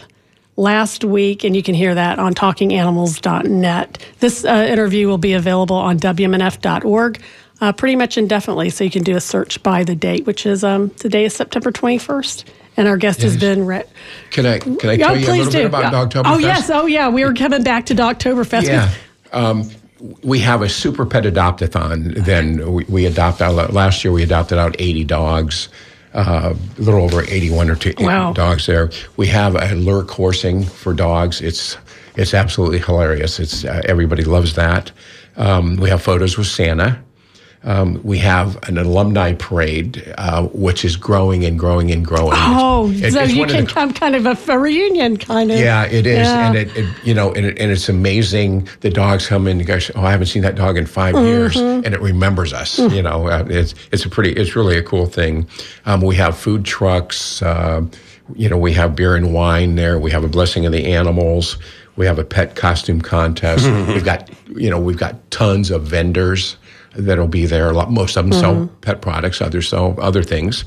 S2: last week, and you can hear that on talkinganimals.net. This uh, interview will be available on WMNF.org uh, pretty much indefinitely, so you can do a search by the date, which is um, today is September 21st. And our guest has
S4: Yes.
S2: been. Re-
S4: Can I can I
S2: Yeah,
S4: tell you a little
S2: do.
S4: bit about
S2: Yeah.
S4: Dogtoberfest?
S2: Oh, yes. Oh, yeah. We were coming back to Dogtoberfest.
S4: Yeah. Um, we have a super pet adopt-a-thon. Then we, we adopt out, last year we adopted out 80 dogs, uh, a little over 81 or two
S2: Wow.
S4: dogs there. We have a lure coursing for dogs. It's it's absolutely hilarious. It's uh, everybody loves that. Um, we have photos with Santa. Um, we have an alumni parade, uh, which is growing and growing and growing.
S2: Oh,
S4: It's-
S2: so
S4: it's
S2: you can
S4: the-
S2: come kind of a, a reunion kind of.
S4: yeah, it is,
S2: Yeah.
S4: and it, it you know, and, it, and it's amazing. The dogs come in, and go, oh, I haven't seen that dog in 5 years,
S2: Mm-hmm.
S4: and it remembers us. You know, uh, it's it's a pretty, it's really a cool thing. Um, we have food trucks. Uh, you know, we have beer and wine there. We have a blessing of the animals. We have a pet costume contest. we've got, you know, we've got tons of vendors that'll be there. A lot, most of them sell
S2: Mm-hmm.
S4: pet products. Others sell other things.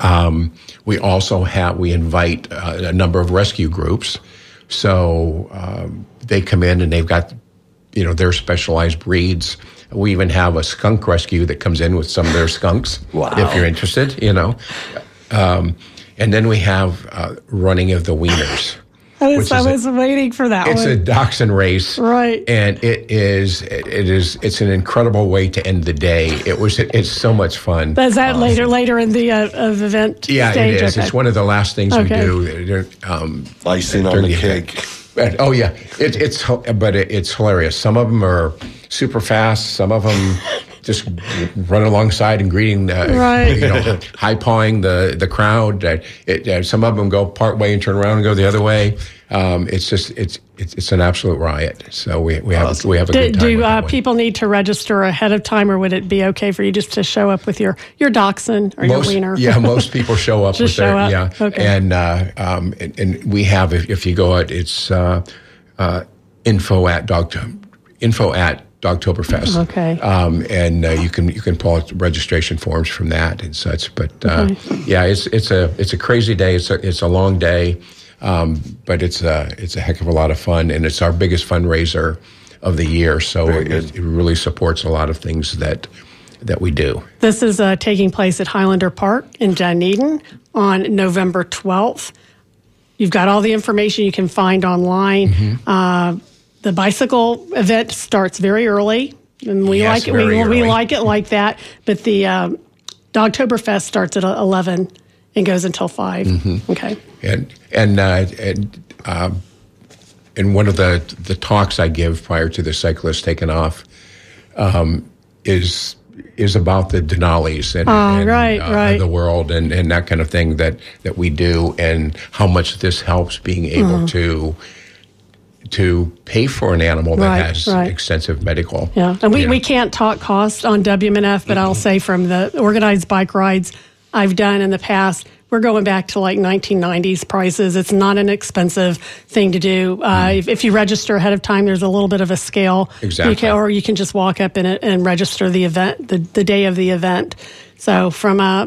S4: Um, we also have we invite uh, a number of rescue groups, so um, they come in and they've got you know their specialized breeds. We even have a skunk rescue that comes in with some of their skunks.
S5: Wow.
S4: If you're interested, you know. Um, and then we have uh, running of the wieners.
S2: I was, I
S4: is a-
S2: waiting for that
S4: It's
S2: one.
S4: a dachshund race,
S2: Right.
S4: And it is it is it's an incredible way to end the day. It was it's so much fun.
S2: Is that later later in the uh, of event
S4: Yeah,
S2: stage?
S4: it is.
S2: Okay.
S4: It's one of the last things
S2: Okay.
S4: we do. Um,
S5: Icing on
S4: during
S5: the
S4: event.
S5: cake.
S4: But, oh yeah, it, it's but it, it's hilarious. Some of them are super fast. Some of them just running alongside and greeting, uh,
S2: Right.
S4: you know, high pawing the the crowd. Uh, it, uh, some of them go part way and turn around and go the other way. Um, it's just it's, it's it's an absolute riot. So we we have we have a
S2: Do,
S4: good time.
S2: do uh, people need to register ahead of time, or would it be okay for you just to show up with your your dachshund or
S4: most,
S2: your wiener?
S4: Yeah, most people show up
S2: Just
S4: with their
S2: show up?
S4: yeah,
S2: Okay.
S4: and uh, um, and, and we have if, if you go out, it's uh, uh, info at dog info at Dogtoberfest.
S2: Okay.
S4: um, and uh, you can you can pull out registration forms from that and such. But uh, yeah, it's it's a it's a crazy day. It's a it's a long day, um, but it's a it's a heck of a lot of fun, and it's our biggest fundraiser of the year. So it, it really supports a lot of things that that we do.
S2: This is uh, taking place at Highlander Park in Dunedin on November 12th. You've got all the information you can find online.
S4: Mm-hmm.
S2: Uh, the bicycle event starts very early, and we
S4: Yes,
S2: like it. We, we like it like that. But the um, Dogtoberfest starts at 11 and goes until 5.
S4: Mm-hmm.
S2: Okay.
S4: and and uh, and um, in one of the the talks I give prior to the cyclist taking off um, is is about the Denali's and,
S2: Oh,
S4: and,
S2: right,
S4: uh,
S2: right.
S4: the world and, and that kind of thing that that we do and how much this helps being able
S2: Mm-hmm.
S4: to to pay for an animal that
S2: Right,
S4: has
S2: right.
S4: extensive medical.
S2: Yeah, and we, we can't talk cost on WMNF, but I'll say from the organized bike rides I've done in the past, we're going back to like 1990s prices. It's not an expensive thing to do. Uh, if, if you register ahead of time, there's a little bit of a scale. You
S4: Exactly.
S2: can, or you can just walk up in it and register the event, the, the day of the event. So from uh,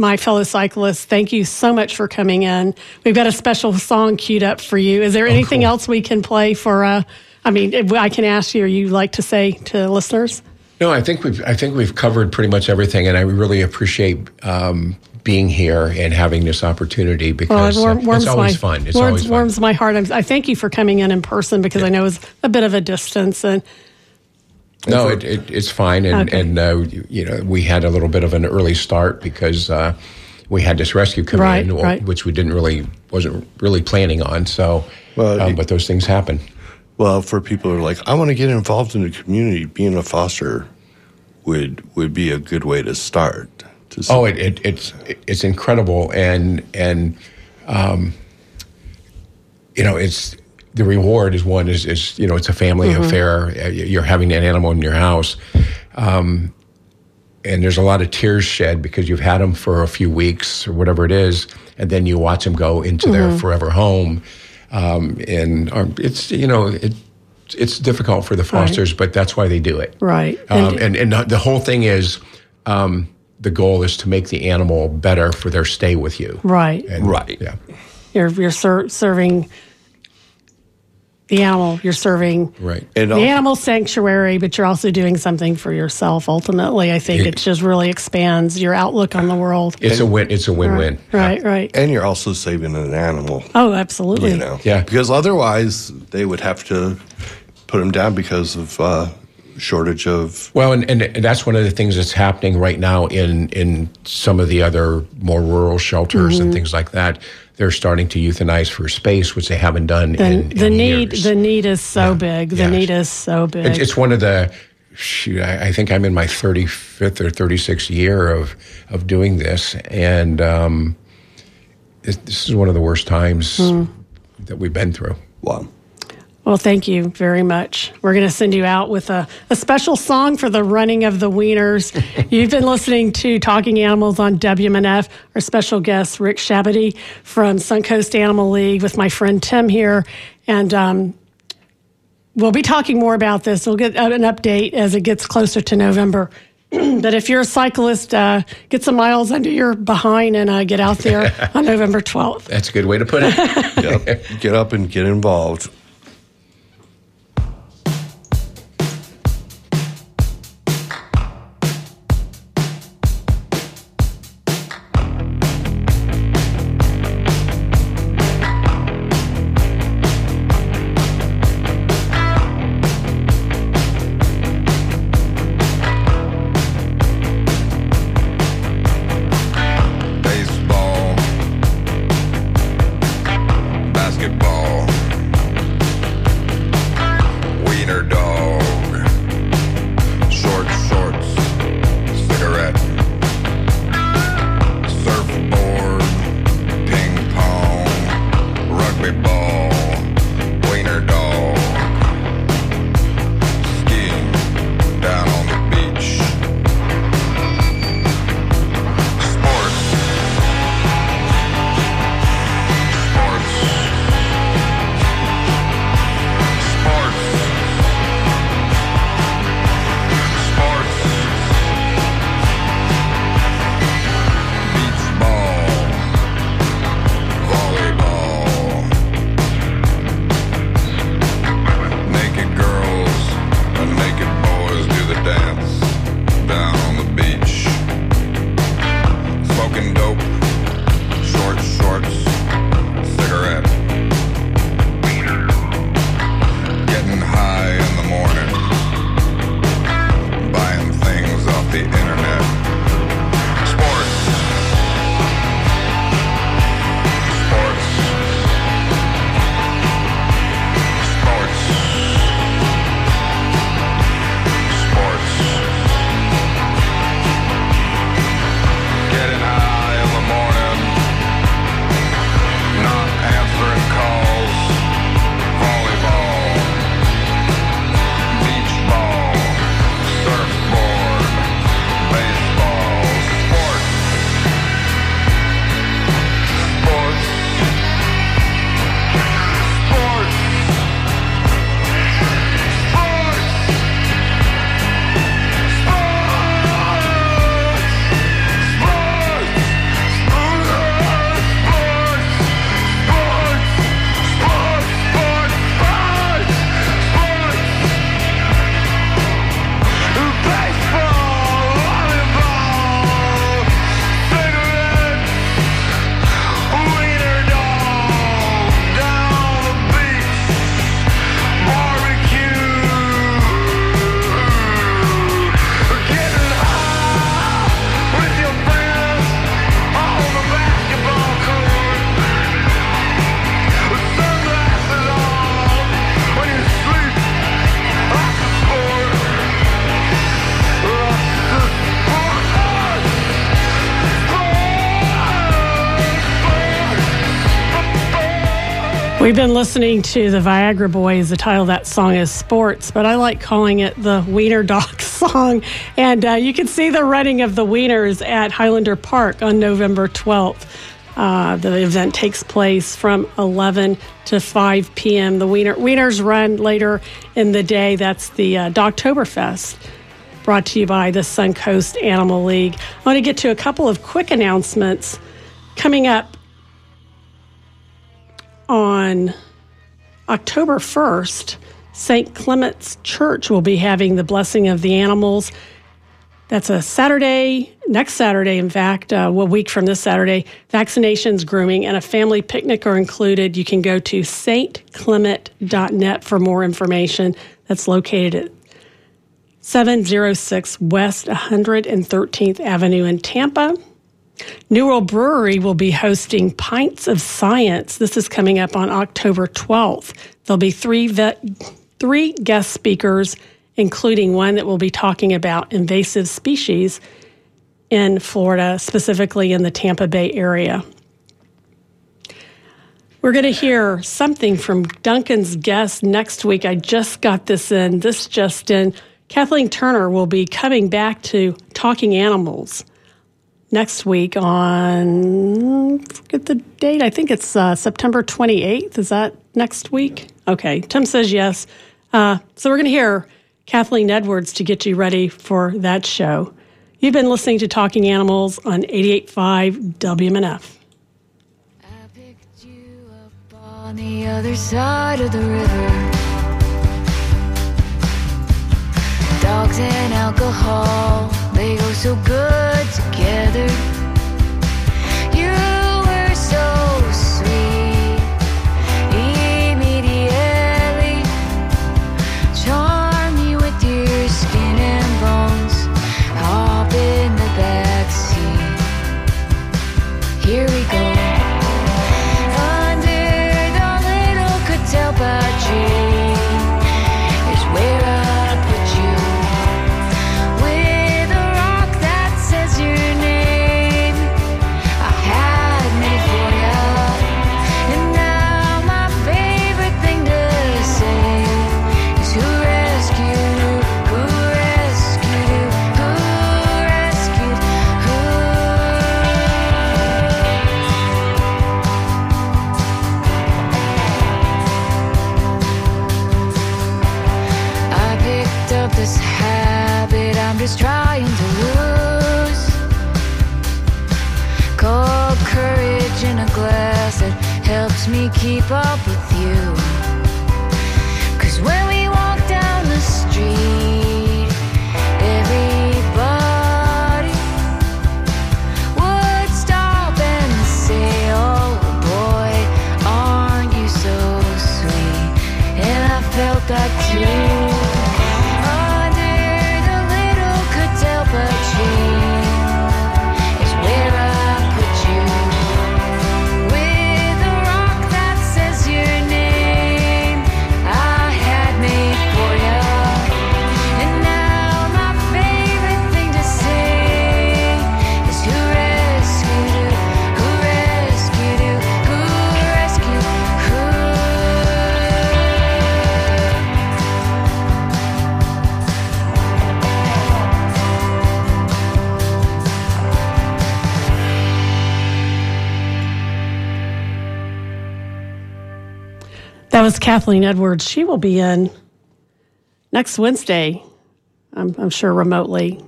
S2: my fellow cyclists, thank you so much for coming in. We've got a special song queued up for you. Is there anything
S4: cool.
S2: else we can play for? Uh, I mean, if I can ask you, or you like to say to listeners?
S4: No, I think we've I think we've covered pretty much everything, and I really appreciate um, being here and having this opportunity because
S2: Well, it warm,
S4: uh, it's always
S2: my,
S4: fun. It's
S2: warms,
S4: always fun.
S2: warms my heart. I'm, I thank you for coming in in person because I know it's a bit of a distance. And
S4: No, it, it, it's fine, and
S2: Okay.
S4: and uh, you- you know we had a little bit of an early start because uh, we had this rescue come
S2: Right,
S4: in,
S2: right.
S4: which we didn't really wasn't really planning on. So,
S5: Well,
S4: um,
S5: it-
S4: but those things happen.
S5: Well, for people who are like, I want to get involved in the community, being a foster would would be a good way to start. To
S4: Oh, it, it it's it's incredible, and and um, you know it's the reward is one is is you know it's a family
S2: Mm-hmm.
S4: affair. Uh, You're having an animal in your house, um, and there's a lot of tears shed because you've had them for a few weeks or whatever it is, and then you watch them go into
S2: Mm-hmm.
S4: their forever home, um, and um, it's you know it. It's difficult for the fosters, but that's why they do it.
S2: Right.
S4: Um,
S2: And-
S4: and, and the whole thing is um, the goal is to make the animal better for their stay with you.
S2: right,
S4: And,
S5: Right.
S4: Yeah.
S2: you're you're ser- serving the animal. You're serving
S4: Right.
S5: And
S2: the
S5: also-
S2: animal sanctuary, but you're also doing something for yourself. Ultimately, I think
S4: It-
S2: it, just really expands your outlook on the world.
S4: It's a win. It's a win-win.
S2: Right, right.
S5: and you're also saving an animal.
S2: Oh, absolutely.
S5: You know,
S4: Yeah.
S5: Because otherwise, they would have to put them down because of uh, shortage of.
S4: Well, and, and that's one of the things that's happening right now in in some of the other more rural shelters
S2: Mm-hmm.
S4: and things like that. They're starting to euthanize for space, which they haven't done
S2: The,
S4: in,
S2: the
S4: in
S2: need,
S4: years.
S2: the need is so big. The
S4: Yeah.
S2: need is so big.
S4: It's, it's one of the. Shoot, I, I think I'm in my 35th or 36th year of of doing this, and um, this, this is one of the worst times
S2: Hmm.
S4: that we've been through.
S5: Wow.
S2: Well, thank you very much. We're going to send you out with a, a special song for the running of the wieners. You've been listening to Talking Animals on WMNF. Our special guest, Rick Chaboudy from Suncoast Animal League, with my friend Tim here. And um, we'll be talking more about this. We'll get an update as it gets closer to November. but if you're a cyclist, uh, get some miles under your behind and uh, get out there on November 12th.
S4: That's a good way to put it.
S5: Yep. get up and get involved.
S2: We've been listening to the Viagra Boys. The title of that song is Sports, but I like calling it the Wiener Dog song. And uh, you can see the running of the Wieners at Highlander Park on November 12th. Uh, the event takes place from 11 to 5 p.m. The Wiener, Wieners run later in the day. That's the uh, Dogtoberfest brought to you by the Suncoast Animal League. I want to get to a couple of quick announcements coming up on October 1st, St. Clement's Church will be having the blessing of the animals. That's a Saturday, next Saturday, in fact, uh, a week from this Saturday. Vaccinations, grooming, and a family picnic are included. You can go to stclement.net for more information. That's located at 706 West 113th Avenue in Tampa. New World Brewery will be hosting Pints of Science. This is coming up on October 12th. There'll be three vet, three guest speakers, including one that will be talking about invasive species in Florida, specifically in the Tampa Bay area. We're going to hear something from Duncan's guest next week. I just got this in. This just in. Kathleen Turner will be coming back to Talking Animals next week on forget the date. I think it's uh, September 28th. Is that next week? Okay. Tim says yes. Uh, so we're going to hear Kathleen Edwards to get you ready for that show. You've been listening to Talking Animals on 88.5 WMNF.
S6: I picked you up on the other side of the river. Dogs and alcohol, they go so good together. That
S7: was Kathleen Edwards. She will be in next Wednesday, I'm, I'm sure remotely,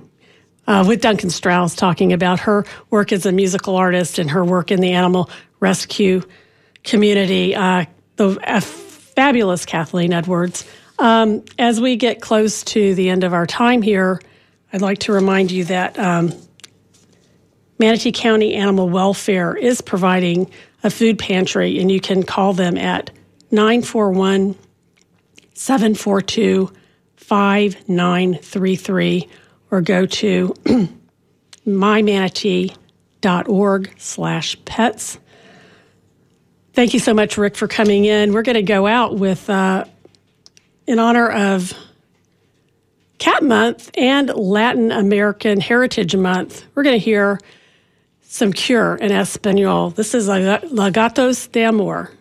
S7: uh, with Duncan Strauss talking about her work as a musical artist and her work in the animal rescue community. Uh, the a fabulous Kathleen Edwards. Um, as we get close to the end of our time here, I'd like to remind you that um, Manatee County Animal Welfare is providing a food pantry, and you can call them at 941 742 5933 or go to mymanatee.org slash pets. Thank you so much, Rick, for coming in. We're going to go out with, uh, in honor of Cat Month and Latin American Heritage Month, we're going to hear some Cure in Espanol. This is La La Gatos de Amor.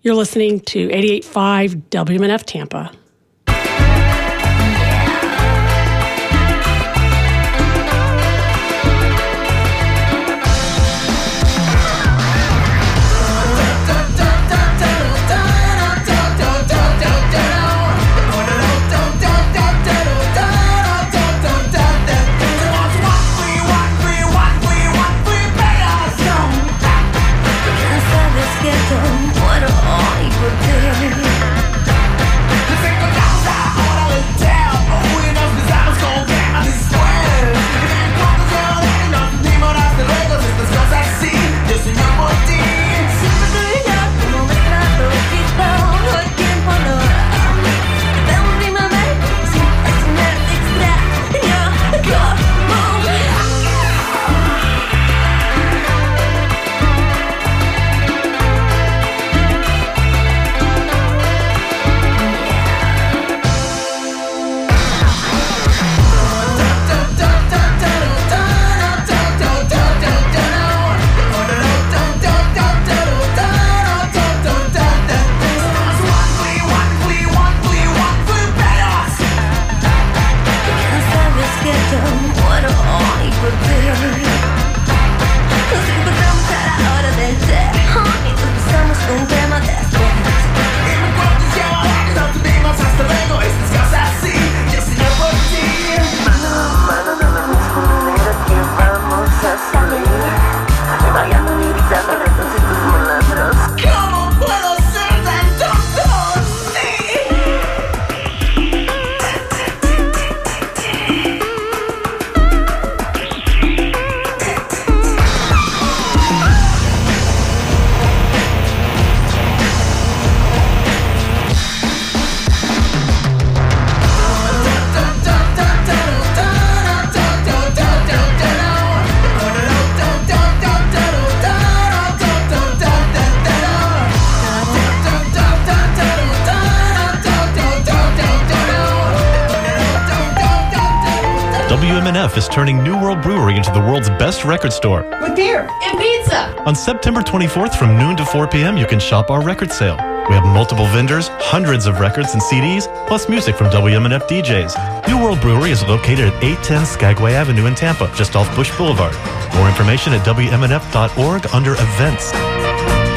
S7: You're listening to 88.5 WMNF Tampa.
S8: Turning New World Brewery into the world's best record store.
S9: With beer and pizza.
S8: On September 24th from noon to 4 p.m., you can shop our record sale. We have multiple vendors, hundreds of records and CDs, plus music from WMNF DJs. New World Brewery is located at 810 Skagway Avenue in Tampa, just off Bush Boulevard. More information at WMNF.org under events.